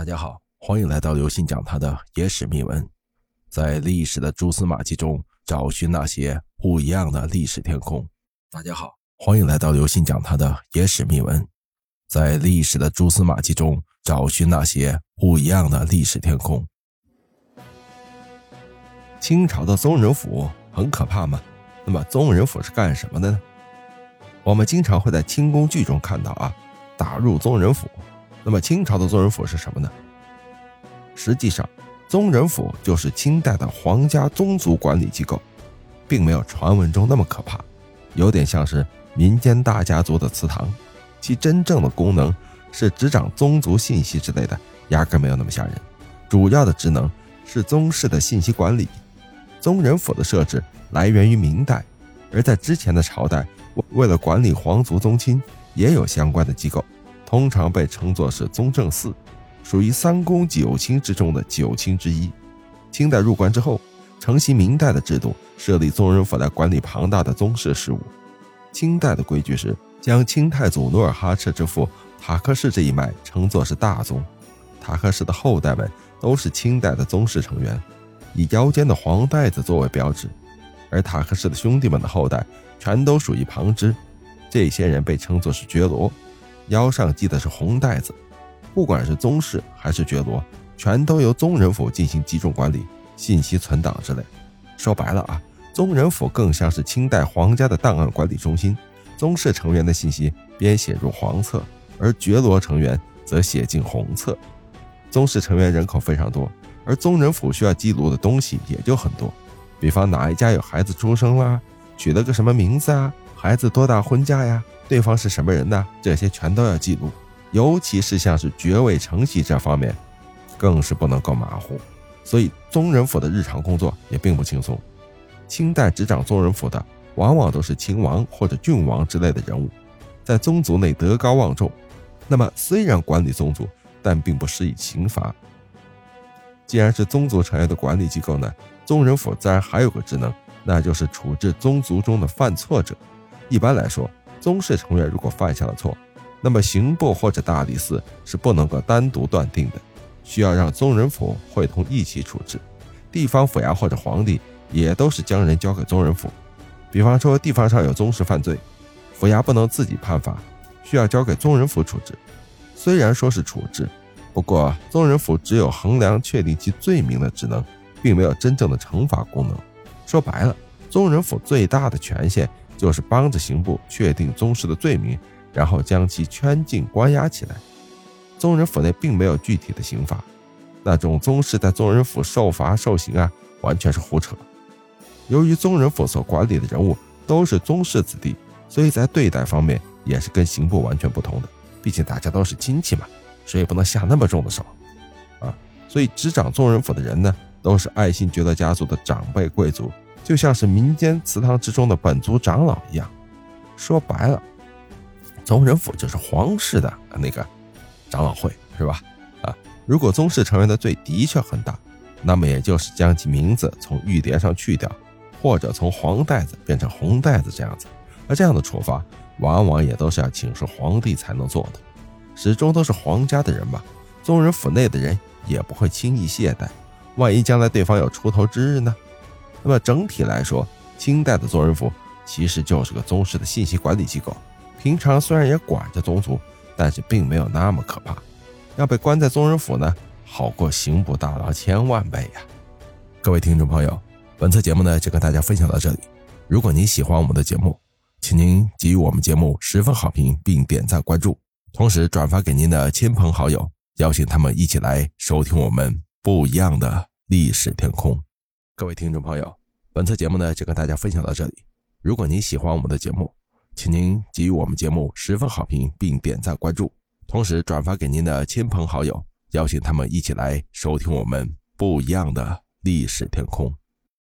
大家好，欢迎来到刘信讲他的野史秘闻，在历史的蛛丝马迹中找寻那些不一样的历史天空。大家好，欢迎来到刘信讲他的野史秘闻，在历史的蛛丝马迹中找寻那些不一样的历史天空。清朝的宗人府很可怕吗？那么宗人府是干什么的呢？我们经常会在清宫剧中看到啊，打入宗人府。那么清朝的宗人府是什么呢？实际上，宗人府就是清代的皇家宗族管理机构，并没有传闻中那么可怕，有点像是民间大家族的祠堂。其真正的功能是执掌宗族信息之类的，压根没有那么吓人。主要的职能是宗室的信息管理。宗人府的设置来源于明代，而在之前的朝代，为了管理皇族宗亲，也有相关的机构。通常被称作是宗正寺，属于三公九卿之中的九卿之一。清代入关之后，承袭明代的制度，设立宗人府来管理庞大的宗室事务。清代的规矩是将清太祖努尔哈赤之父塔克氏这一脉称作是大宗，塔克氏的后代们都是清代的宗室成员，以腰间的黄带子作为标志。而塔克氏的兄弟们的后代全都属于旁支，这些人被称作是觉罗。腰上系的是红带子，不管是宗室还是觉罗，全都由宗人府进行集中管理、信息存档之类。说白了啊，宗人府更像是清代皇家的档案管理中心，宗室成员的信息编写入黄册，而觉罗成员则写进红册。宗室成员人口非常多，而宗人府需要记录的东西也就很多，比方哪一家有孩子出生啦，取了个什么名字啊，孩子多大婚嫁呀。对方是什么人呢？这些全都要记录，尤其是像是爵位承袭这方面，更是不能够马虎。所以宗人府的日常工作也并不轻松。清代执掌宗人府的，往往都是亲王或者郡王之类的人物，在宗族内德高望重。那么虽然管理宗族，但并不施以刑罚。既然是宗族成员的管理机构呢，宗人府自然还有个职能，那就是处置宗族中的犯错者。一般来说。宗室成员如果犯下了错，那么刑部或者大理寺是不能够单独断定的，需要让宗人府会同一起处置。地方府衙或者皇帝也都是将人交给宗人府。比方说地方上有宗室犯罪，府衙不能自己判罚，需要交给宗人府处置。虽然说是处置，不过宗人府只有衡量确定其罪名的职能，并没有真正的惩罚功能。说白了，宗人府最大的权限。就是帮着刑部确定宗室的罪名，然后将其圈禁关押起来。宗人府内并没有具体的刑罚，那种宗室在宗人府受罚受刑啊，完全是胡扯。由于宗人府所管理的人物都是宗室子弟，所以在对待方面也是跟刑部完全不同的。毕竟大家都是亲戚嘛，谁也不能下那么重的手啊。所以执掌宗人府的人呢，都是爱新觉罗家族的长辈贵族。就像是民间祠堂之中的本族长老一样，说白了，宗人府就是皇室的那个长老会，是吧？啊，如果宗室成员的罪的确很大，那么也就是将其名字从玉牒上去掉，或者从黄带子变成红带子这样子。而这样的处罚，往往也都是要请示皇帝才能做的，始终都是皇家的人嘛，宗人府内的人也不会轻易懈怠。万一将来对方有出头之日呢？那么整体来说，清代的宗人府其实就是个宗室的信息管理机构。平常虽然也管着宗族，但是并没有那么可怕。要被关在宗人府呢，好过刑部大牢千万倍呀！各位听众朋友，本次节目呢就跟大家分享到这里。如果您喜欢我们的节目，请您给予我们节目十分好评，并点赞关注，同时转发给您的亲朋好友，邀请他们一起来收听我们不一样的历史天空。各位听众朋友，本次节目呢就跟大家分享到这里。如果您喜欢我们的节目，请您给予我们节目十分好评，并点赞关注，同时转发给您的亲朋好友，邀请他们一起来收听我们不一样的历史天空。